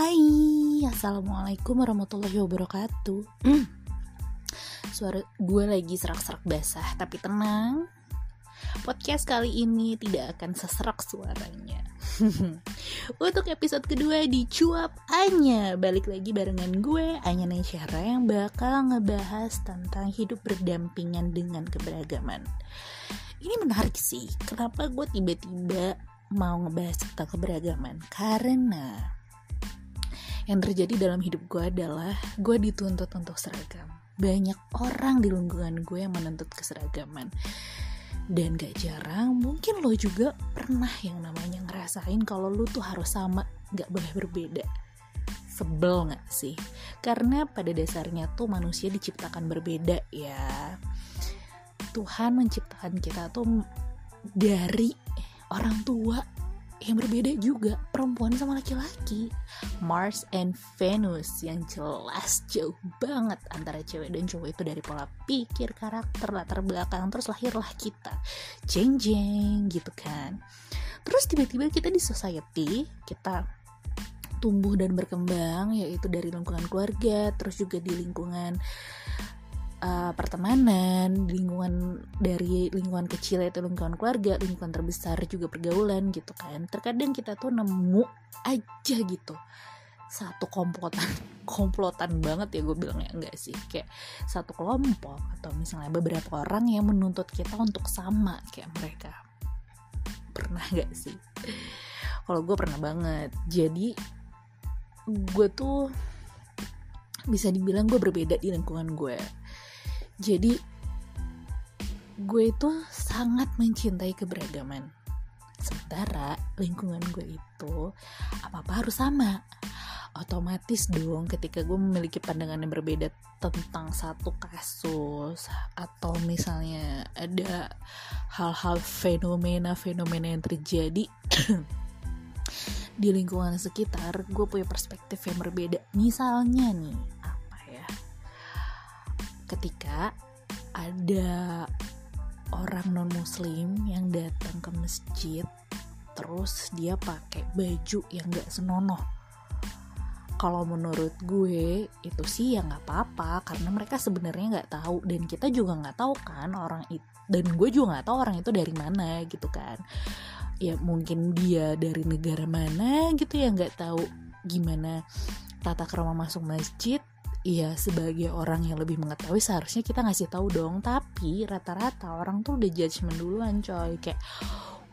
Hai, Assalamualaikum warahmatullahi wabarakatuh. Suara gue lagi serak-serak basah Tapi tenang. Podcast kali ini tidak akan seserak suaranya. Untuk episode kedua di Cuap Anya. Balik lagi barengan gue Anya Nesyara yang bakal ngebahas tentang hidup berdampingan dengan keberagaman. Ini menarik sih Kenapa gue tiba-tiba mau ngebahas tentang keberagaman? Karena yang terjadi dalam hidup gue adalah gue dituntut untuk seragam. Banyak orang di lingkungan gue yang menuntut keseragaman. Dan gak jarang mungkin lo juga pernah yang namanya ngerasain kalau lo tuh harus sama gak boleh berbeda. Sebel gak sih? Karena pada dasarnya tuh manusia diciptakan berbeda ya. Tuhan menciptakan kita tuh dari orang tua yang berbeda juga perempuan sama laki-laki. Mars and Venus yang jelas jauh banget antara cewek dan cowok itu dari pola pikir karakter latar belakang terus lahirlah kita. Jeng jeng gitu kan. Terus tiba-tiba kita di society kita tumbuh dan berkembang yaitu dari lingkungan keluarga terus juga di lingkungan uh, pertemanan, lingkungan dari lingkungan kecil itu lingkungan keluarga, lingkungan terbesar juga pergaulan gitu kan. Terkadang kita tuh nemu aja gitu. Satu komplotan komplotan banget ya gue bilangnya. Enggak sih kayak satu kelompok atau misalnya beberapa orang yang menuntut kita untuk sama kayak mereka. Pernah gak sih? Kalau gue pernah banget. Jadi gue tuh bisa dibilang gue berbeda di lingkungan gue jadi gue itu sangat mencintai keberagaman. Sementara lingkungan gue itu apa-apa harus sama. Otomatis dong ketika gue memiliki pandangan yang berbeda tentang satu kasus atau misalnya ada hal-hal fenomena-fenomena yang terjadi di lingkungan sekitar, gue punya perspektif yang berbeda. Misalnya nih, ketika ada orang non muslim yang datang ke masjid terus dia pakai baju yang gak senonoh. Kalau menurut gue itu sih ya nggak apa-apa karena mereka sebenarnya nggak tahu. Dan kita juga nggak tahu kan orang itu dan gue juga nggak tahu orang itu dari mana gitu kan. Ya mungkin dia dari negara mana gitu ya nggak tahu gimana tata kerama masuk masjid Iya sebagai orang yang lebih mengetahui seharusnya kita ngasih tahu dong. Tapi rata-rata orang tuh udah judgement duluan coy. Kayak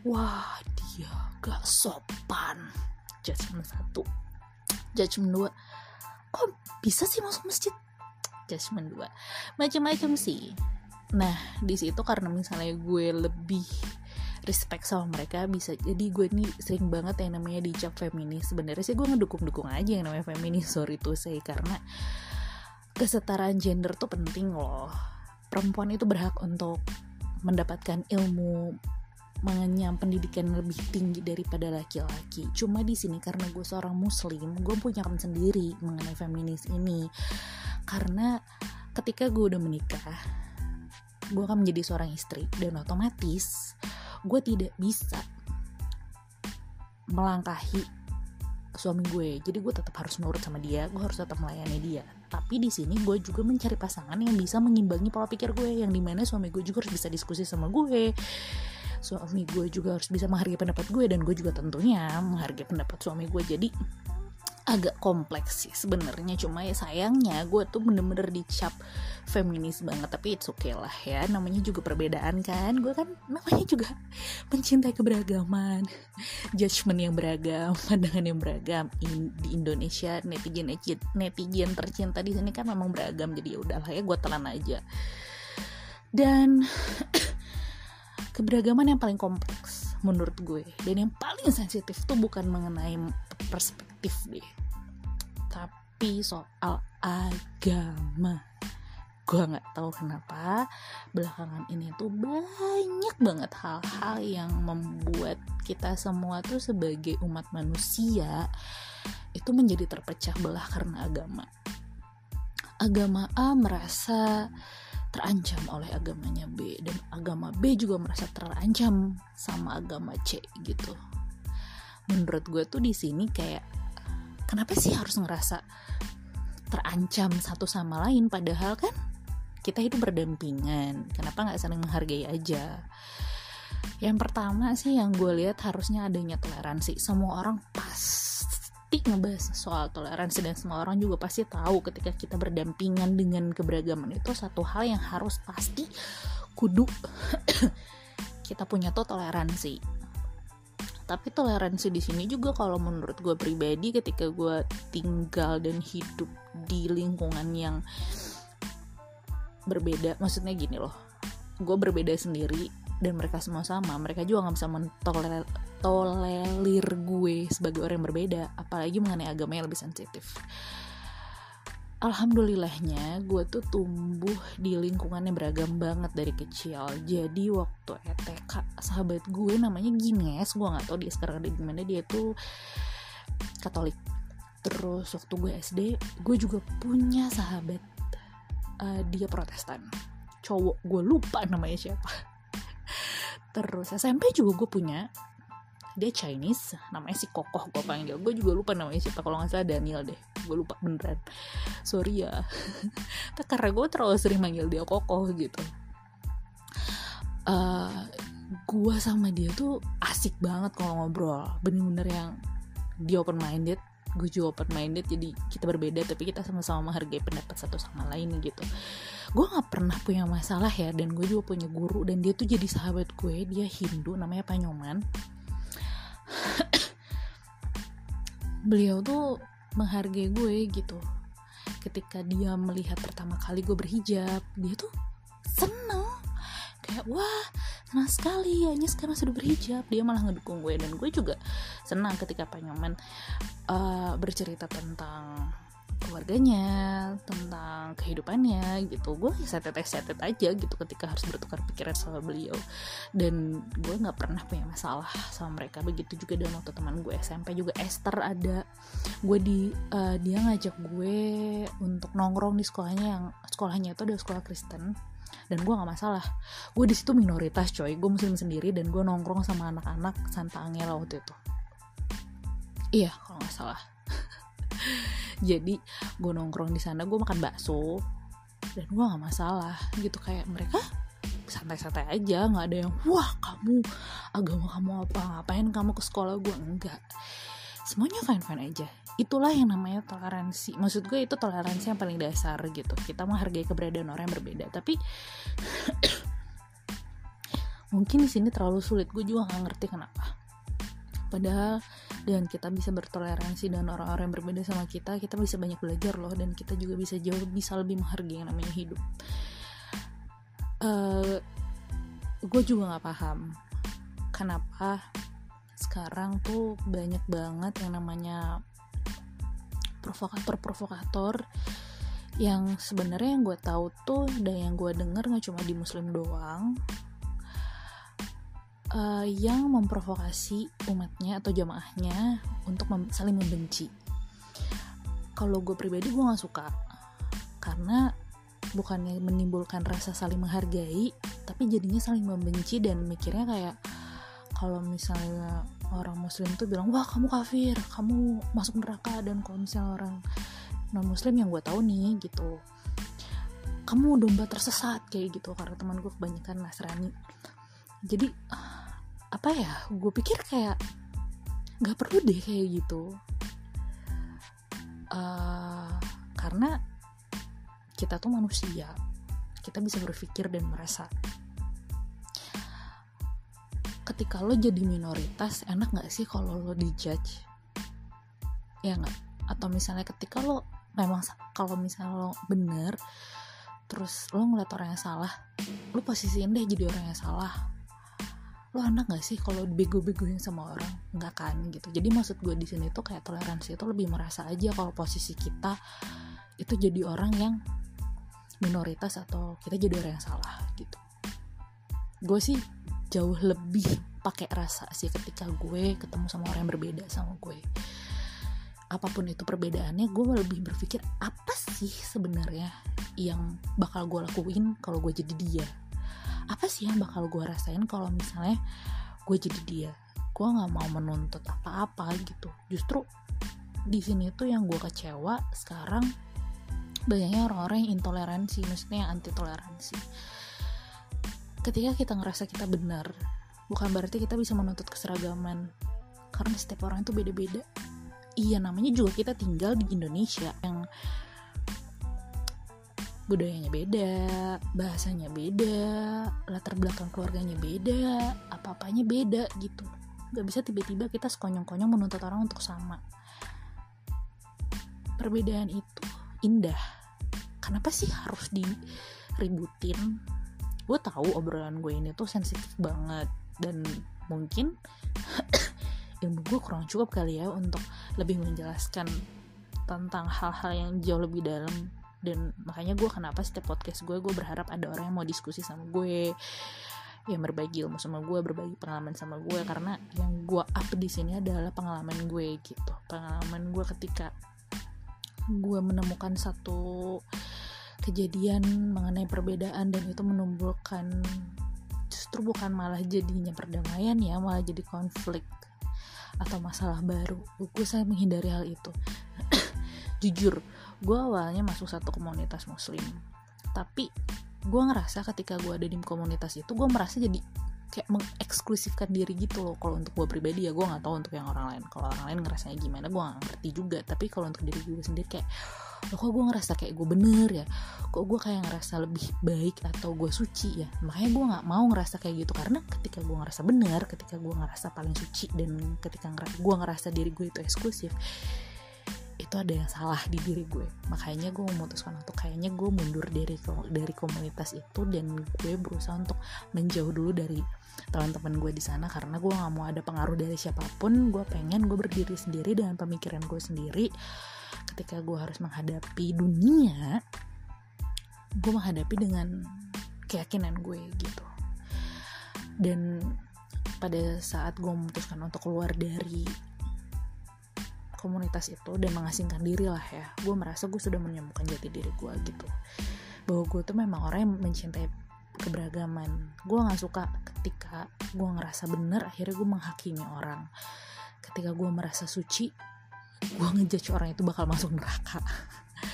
wah dia gak sopan. Judgement satu. Judgement dua kok bisa sih masuk masjid? Judgement dua macam-macam sih. Nah di situ karena misalnya gue lebih respect sama mereka bisa jadi gue nih sering banget yang namanya dicap feminis. Sebenarnya sih gue ngedukung-dukung aja yang namanya feminis sorry tuh saya karena kesetaraan gender tuh penting loh perempuan itu berhak untuk mendapatkan ilmu mengenyam pendidikan lebih tinggi daripada laki-laki. Cuma di sini karena gue seorang muslim, gue punya kan sendiri mengenai feminis ini. Karena ketika gue udah menikah, gue akan menjadi seorang istri dan otomatis gue tidak bisa melangkahi suami gue. Jadi gue tetap harus nurut sama dia, gue harus tetap melayani dia. Tapi di sini gue juga mencari pasangan yang bisa mengimbangi pola pikir gue yang di mana suami gue juga harus bisa diskusi sama gue. Suami gue juga harus bisa menghargai pendapat gue dan gue juga tentunya menghargai pendapat suami gue. Jadi agak kompleks sih sebenarnya. Cuma ya sayangnya gue tuh bener-bener dicap feminis banget tapi it's okay lah ya. Namanya juga perbedaan kan. Gue kan namanya juga mencintai keberagaman judgement yang beragam pandangan yang beragam. In, di Indonesia netizen netizen tercinta di sini kan memang beragam jadi ya udahlah ya gue telan aja. Dan keberagaman yang paling kompleks menurut gue. Dan yang paling sensitif tuh bukan mengenai perspektif deh. Tapi soal agama. Gue nggak tahu kenapa belakangan ini tuh banyak banget hal-hal yang membuat kita semua tuh sebagai umat manusia itu menjadi terpecah belah karena agama. Agama A merasa terancam oleh agamanya B dan agama B juga merasa terancam sama agama C gitu. Menurut gue tuh di sini kayak kenapa sih harus ngerasa terancam satu sama lain? Padahal kan kita hidup berdampingan. Kenapa nggak saling menghargai aja? Yang pertama sih yang gue lihat harusnya adanya toleransi. Semua orang pasti ngebahas soal toleransi dan semua orang juga pasti tahu ketika kita berdampingan dengan keberagaman itu satu hal yang harus pasti kudu kita punya tuh toleransi. Tapi toleransi di sini juga kalau menurut gue pribadi ketika gue tinggal dan hidup di lingkungan yang berbeda maksudnya gini loh gue berbeda sendiri dan mereka semua sama mereka juga nggak bisa mentolerir gue sebagai orang yang berbeda apalagi mengenai agama yang lebih sensitif. Alhamdulillahnya gue tuh tumbuh di lingkungan yang beragam banget dari kecil. Jadi waktu ETK sahabat gue namanya Gines gue nggak tahu dia sekarang ada di mana dia tuh Katolik. Terus waktu gue SD gue juga punya sahabat uh, dia Protestan. Cowok gue lupa namanya siapa terus SMP juga gue punya. Dia Chinese namanya si Kokoh gue panggil. Gue juga lupa namanya siapa kalau nggak salah Daniel deh. Gue lupa beneran. Sorry ya. Karena gue terlalu sering manggil dia Kokoh gitu. Uh, eh, gue sama dia tuh asik banget kalau ngobrol. Bener-bener yang dia open minded gue juga open minded jadi kita berbeda tapi kita sama-sama menghargai pendapat satu sama lain gitu. Gue nggak pernah punya masalah ya dan gue juga punya guru dan dia tuh jadi sahabat gue dia Hindu namanya Panyoman. Beliau tuh menghargai gue gitu. Ketika dia melihat pertama kali gue berhijab dia tuh seneng. Kayak wah senang sekali ya sekarang sudah berhijab. Dia malah ngedukung gue dan gue juga senang ketika Pak Nyoman uh, bercerita tentang keluarganya tentang kehidupannya gitu. Gue setet setet aja gitu ketika harus bertukar pikiran sama beliau. Dan gue nggak pernah punya masalah sama mereka. Begitu juga dengan waktu teman gue SMP juga. Esther ada. Gue di uh, dia ngajak gue untuk nongkrong di sekolahnya yang sekolahnya itu ada sekolah Kristen. Dan gue nggak masalah. Gue di situ minoritas coy. Gue muslim sendiri dan gue nongkrong sama anak-anak Santa Angela waktu itu iya. Kalau nggak salah. Jadi gue nongkrong di sana gue makan bakso dan gue nggak masalah gitu. Kayak mereka santai-santai aja nggak ada yang wah kamu agama kamu apa? Ngapain kamu ke sekolah? Gue enggak semuanya fine fine aja. Itulah yang namanya toleransi. Maksud gue itu toleransi yang paling dasar gitu. Kita menghargai keberadaan orang yang berbeda. Tapi mungkin di sini terlalu sulit. Gue juga nggak ngerti kenapa. Padahal dengan kita bisa bertoleransi dengan orang-orang yang berbeda sama kita kita bisa banyak belajar loh dan kita juga bisa jauh bisa lebih menghargai yang namanya hidup. Uh, gue juga nggak paham kenapa sekarang tuh banyak banget yang namanya provokator-provokator yang sebenarnya yang gue tahu tuh dan yang gue denger nggak cuma di muslim doang uh, yang memprovokasi umatnya atau jamaahnya untuk mem saling membenci. Kalau gue pribadi gue gak suka. Karena bukannya menimbulkan rasa saling menghargai, tapi jadinya saling membenci dan mikirnya kayak kalau misalnya orang muslim tuh bilang wah kamu kafir, kamu masuk neraka. Dan kalau misalnya orang non muslim yang gue tahu nih gitu. Kamu domba tersesat kayak gitu. Karena teman gue kebanyakan Nasrani jadi apa ya gue pikir kayak nggak perlu deh kayak gitu. Uh, karena kita tuh manusia kita bisa berpikir dan merasa. Ketika lo jadi minoritas enak nggak sih kalau lo dijudge? Ya nggak? Atau misalnya ketika lo memang kalau misalnya lo bener terus lo ngeliat orang yang salah lo posisiin deh jadi orang yang salah lo anak gak sih kalau bego-begoin sama orang? Nggak kan gitu. Jadi maksud gue di sini tuh kayak toleransi itu lebih merasa aja kalau posisi kita itu jadi orang yang minoritas atau kita jadi orang yang salah gitu. Gue sih jauh lebih pakai rasa sih ketika gue ketemu sama orang yang berbeda sama gue. Apa pun itu perbedaannya gue lebih berpikir apa sih sebenarnya yang bakal gue lakuin kalau gue jadi dia apa sih yang bakal gue rasain kalau misalnya gue jadi dia? Gue nggak mau menuntut apa-apa gitu. Justru di sini tuh yang gue kecewa sekarang banyaknya orang-orang yang intoleransi maksudnya yang anti toleransi ketika kita ngerasa kita benar bukan berarti kita bisa menuntut keseragaman. Karena setiap orang itu beda-beda. Iya namanya juga kita tinggal di Indonesia yang budayanya beda, bahasanya beda, latar belakang keluarganya beda, apa-apanya beda gitu. Gak bisa tiba-tiba kita sekonyong-konyong menuntut orang untuk sama. Perbedaan itu indah. Kenapa sih harus diributin? Gue tahu obrolan gue ini tuh sensitif banget dan mungkin ilmu gue kurang cukup kali ya untuk lebih menjelaskan tentang hal-hal yang jauh lebih dalam dan makanya gue kenapa setiap podcast gue gue berharap ada orang yang mau diskusi sama gue yang berbagi ilmu sama gue berbagi pengalaman sama gue. Karena yang gue up di sini adalah pengalaman gue gitu. Pengalaman gue ketika gue menemukan satu kejadian mengenai perbedaan dan itu menumbuhkan justru bukan malah jadinya perdamaian ya malah jadi konflik atau masalah baru. Gue saya menghindari hal itu. Jujur gue awalnya masuk satu komunitas muslim. Tapi gue ngerasa ketika gue ada di komunitas itu gue merasa jadi kayak mengeksklusifkan diri gitu loh. Kalau untuk gue pribadi ya gue nggak tahu untuk yang orang lain. Kalau orang lain ngerasanya gimana gue gak ngerti juga. Tapi kalau untuk diri gue sendiri kayak loh kok gue ngerasa kayak gue bener ya? Kok gue kayak ngerasa lebih baik atau gue suci ya? Makanya gue nggak mau ngerasa kayak gitu. Karena ketika gue ngerasa bener ketika gue ngerasa paling suci dan ketika gue ngerasa diri gue itu eksklusif itu ada yang salah di diri gue. Makanya gue memutuskan untuk kayaknya gue mundur dari dari komunitas itu dan gue berusaha untuk menjauh dulu dari teman-teman gue di sana karena gue nggak mau ada pengaruh dari siapa pun. Gue pengen gue berdiri sendiri dengan pemikiran gue sendiri. Ketika gue harus menghadapi dunia gue menghadapi dengan keyakinan gue gitu. Dan pada saat gue memutuskan untuk keluar dari komunitas itu dan mengasingkan diri lah ya. Gue merasa gue sudah menemukan jati diri gue gitu. Bahwa gue tuh memang orang yang mencintai keberagaman. Gue nggak suka ketika gue ngerasa bener akhirnya gue menghakimi orang. Ketika gue merasa suci gue ngejudge orang itu bakal masuk neraka.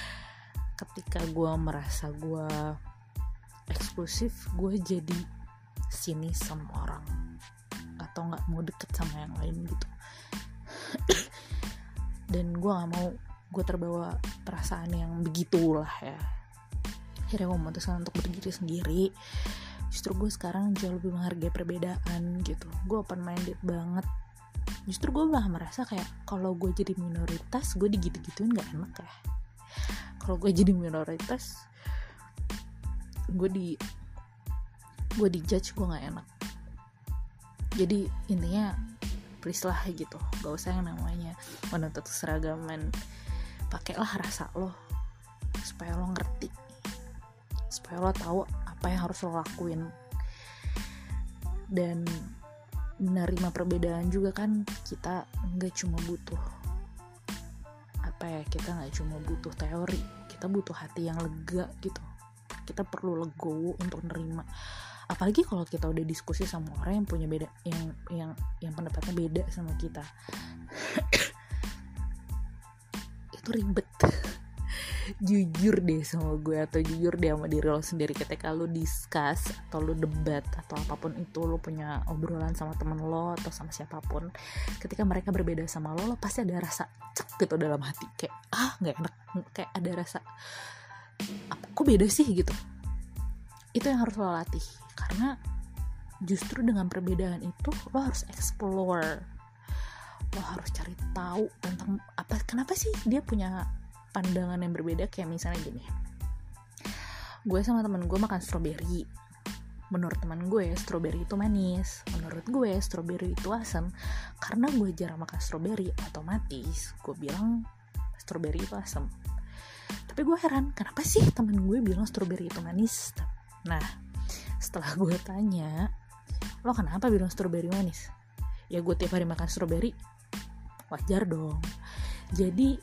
Ketika gue merasa gue eksklusif gue jadi sini sama orang. Atau nggak mau deket sama yang lain gitu dan gue nggak mau gue terbawa perasaan yang begitulah ya. Akhirnya gue memutuskan untuk berdiri sendiri. Justru gue sekarang jauh lebih menghargai perbedaan gitu. Gue open minded banget. Justru gue malah merasa kayak kalau gue jadi minoritas gue digitu-gituin nggak enak ya. Kalau gue jadi minoritas gue di gue di judge gue nggak enak. Jadi intinya please lah gitu. Gak usah yang namanya menuntut seragaman. Pakailah rasa lo supaya lo ngerti. Supaya lo tahu apa yang harus lo lakuin. Dan menerima perbedaan juga kan kita nggak cuma butuh apa ya kita nggak cuma butuh teori kita butuh hati yang lega gitu. Kita perlu legowo untuk nerima apalagi kalau kita udah diskusi sama orang yang punya beda yang yang yang pendapatnya beda sama kita. Itu ribet. Jujur deh sama gue atau jujur deh sama diri lo sendiri. Ketika lo discuss atau lo debat atau apa pun itu lo punya obrolan sama temen lo atau sama siapa pun ketika mereka berbeda sama lo lo pasti ada rasa cek gitu dalam hati. Kayak ah nggak enak. Kayak ada rasa kok beda sih? gitu. Itu yang harus lo latih karena justru dengan perbedaan itu lo harus explore. Lo harus cari tahu tentang apa kenapa sih dia punya pandangan yang berbeda? Kayak misalnya gini. Gue sama temen gue makan stroberi. Menurut teman gue stroberi itu manis. Menurut gue stroberi itu asam karena gue jarang makan stroberi otomatis gue bilang stroberi itu asam tapi gue heran kenapa sih temen gue bilang stroberi itu manis? Nah setelah gue tanya lo kenapa bilang stroberi manis? Ya gue tiap hari makan stroberi wajar dong. Jadi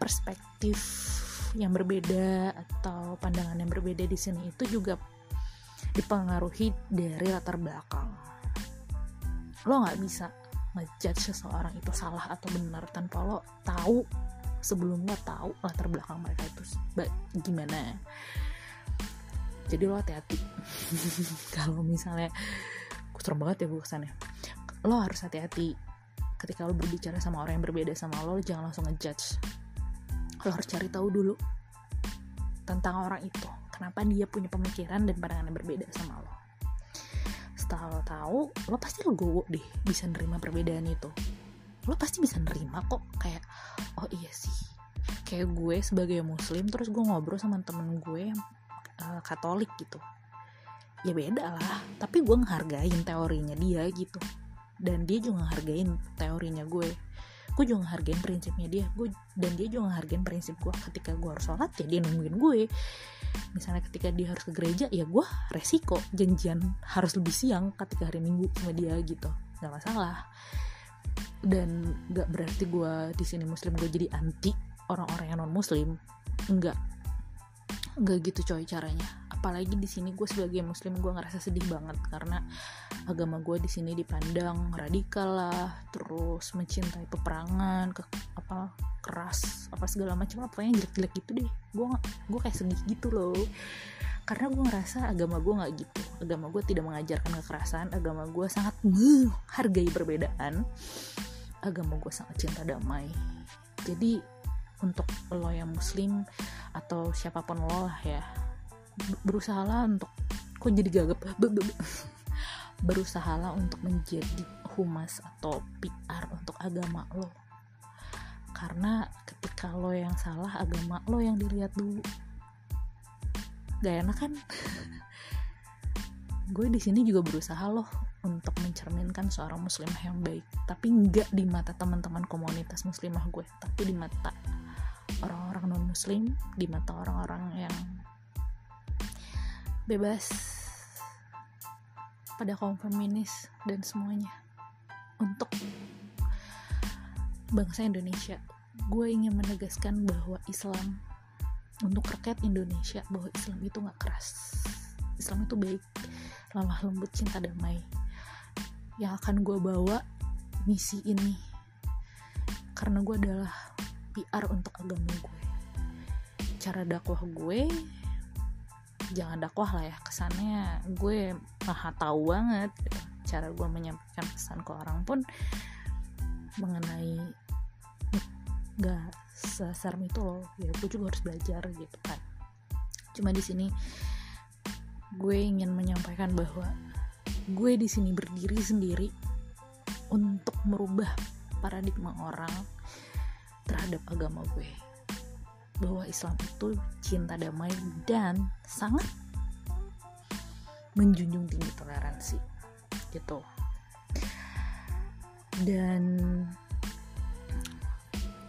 perspektif yang berbeda atau pandangan yang berbeda di sini itu juga dipengaruhi dari latar belakang. Lo nggak bisa ngejudge seseorang itu salah atau benar tanpa lo tahu sebelumnya tahu latar belakang mereka itu. Gimana jadi lo hati-hati. Kalau misalnya serem banget ya gue kesannya. Lo harus hati-hati. Ketika lo berbicara sama orang yang berbeda sama lo, lo jangan langsung ngejudge. Lo harus cari tahu dulu tentang orang itu. Kenapa dia punya pemikiran dan pandangan yang berbeda sama lo. Setelah lo tahu lo pasti lo gowo deh bisa nerima perbedaan itu. Lo pasti bisa nerima kok. Kayak oh iya sih. Kayak gue sebagai muslim terus gue ngobrol sama temen gue uh, katolik gitu. Ya beda lah tapi gue ngehargain teorinya dia gitu. Dan dia juga ngehargain teorinya gue. Gue juga ngehargain prinsipnya dia. Gue dan dia juga ngehargain prinsip gue ketika gue harus sholat ya dia nungguin gue. Misalnya ketika dia harus ke gereja ya gue resiko. Janjian harus lebih siang ketika hari minggu sama dia gitu. Nggak masalah. Dan nggak berarti gue di sini muslim gue jadi anti orang-orang yang non muslim enggak enggak gitu coy caranya. Apalagi di sini gue sebagai muslim gue ngerasa sedih banget karena agama gue di sini dipandang radikal lah terus mencintai peperangan ke apa keras apa segala macam. Apa yang jelek-jelek gitu deh. Gue gue kayak sedih gitu loh. Karena gue ngerasa agama gue nggak gitu. Agama gue tidak mengajarkan kekerasan. Agama gue sangat menghargai perbedaan. Agama gue sangat cinta damai. Jadi untuk lo yang muslim atau siapa pun lo lah ya. Berusaha lah untuk kok jadi gagap? Berusaha lah untuk menjadi humas atau PR untuk agama lo. Karena ketika lo yang salah agama lo yang dilihat dulu. Gak enak kan? Gue di sini juga berusaha loh untuk mencerminkan seorang muslimah yang baik. Tapi nggak di mata teman-teman komunitas muslimah gue tapi di mata muslim di mata orang-orang yang bebas pada kaum feminis dan semuanya untuk bangsa Indonesia. Gue ingin menegaskan bahwa Islam untuk rakyat Indonesia bahwa Islam itu gak keras. Islam itu baik lemah lembut cinta damai. Yang akan gue bawa misi ini karena gue adalah PR untuk agama gue cara dakwah gue jangan dakwah lah ya kesannya gue maha tahu banget gitu. cara gue menyampaikan pesan ke orang pun mengenai gak seserem itu loh ya gue juga harus belajar gitu kan cuma di sini gue ingin menyampaikan bahwa gue di sini berdiri sendiri untuk merubah paradigma orang terhadap agama gue bahwa Islam itu cinta damai dan sangat menjunjung tinggi toleransi gitu. Dan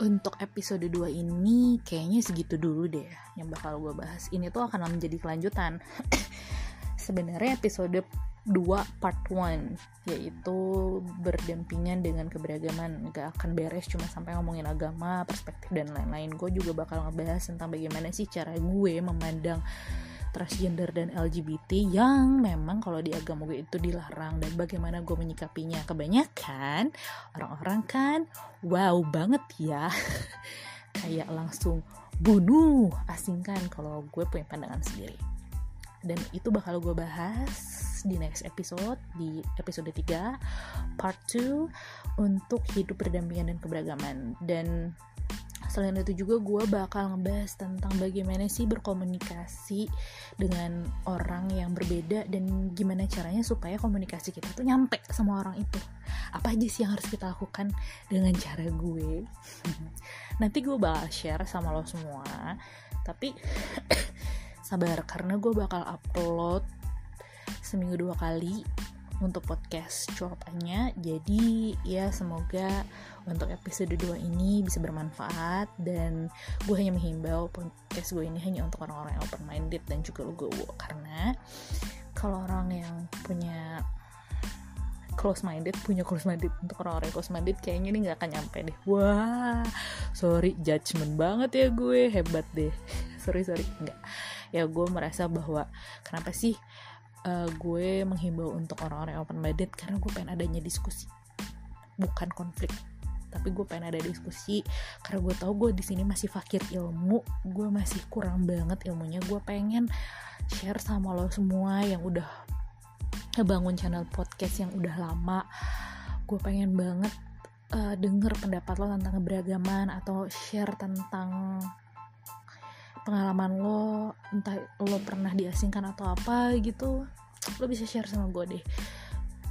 untuk episode 2 ini kayaknya segitu dulu deh yang bakal gue bahas. Ini tuh akan menjadi kelanjutan. Sebenarnya episode 2 part 1 yaitu berdampingan dengan keberagaman. Gak akan beres cuma sampai ngomongin agama perspektif dan lain-lain. Gue juga bakal ngebahas tentang bagaimana sih cara gue memandang transgender dan LGBT yang memang kalau di agama gue itu dilarang dan bagaimana gue menyikapinya. Kebanyakan orang-orang kan wow banget ya. Kayak langsung bunuh asingkan kalau gue punya pandangan sendiri. Dan itu bakal gue bahas di next episode di episode 3 part 2 untuk hidup berdampingan dan keberagaman. Dan selain itu juga gue bakal ngebahas tentang bagaimana sih berkomunikasi dengan orang yang berbeda dan gimana caranya supaya komunikasi kita tuh nyampe sama orang itu. Apa aja sih yang harus kita lakukan dengan cara gue? Nanti gue bakal share sama lo semua tapi sabar karena gue bakal upload seminggu dua kali untuk podcast cuapannya jadi ya semoga untuk episode 2 ini bisa bermanfaat. Dan gue hanya menghimbau podcast gue ini hanya untuk orang-orang yang open minded dan juga legowo karena kalau orang yang punya close minded punya close minded untuk orang-orang yang close minded kayaknya ini nggak akan nyampe deh. Wah sorry judgement banget ya gue. Hebat deh. Sorry sorry. Enggak ya gue merasa bahwa kenapa sih uh, gue menghimbau untuk orang-orang open minded karena gue pengen adanya diskusi. Bukan konflik. Tapi gue pengen ada diskusi karena gue tau gue di sini masih fakir ilmu gue masih kurang banget ilmunya. Gue pengen share sama lo semua yang udah ngebangun channel podcast yang udah lama. Gue pengen banget uh, denger pendapat lo tentang keberagaman atau share tentang pengalaman lo entah lo pernah diasingkan atau apa gitu lo bisa share sama gue deh.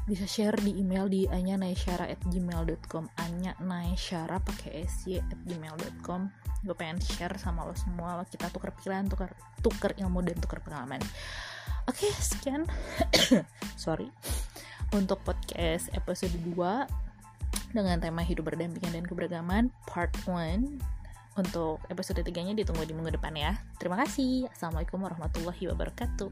Bisa share di email di anya at gmail.com anya naisyara pakai sy at gmail.com gue pengen share sama lo semua kita tukar pikiran tukar tukar ilmu dan tukar pengalaman. Oke okay, sekian. Sorry. Untuk podcast episode 2 dengan tema hidup berdampingan dan keberagaman part 1 untuk episode 3 nya ditunggu di minggu depan ya. Terima kasih. Assalamualaikum warahmatullahi wabarakatuh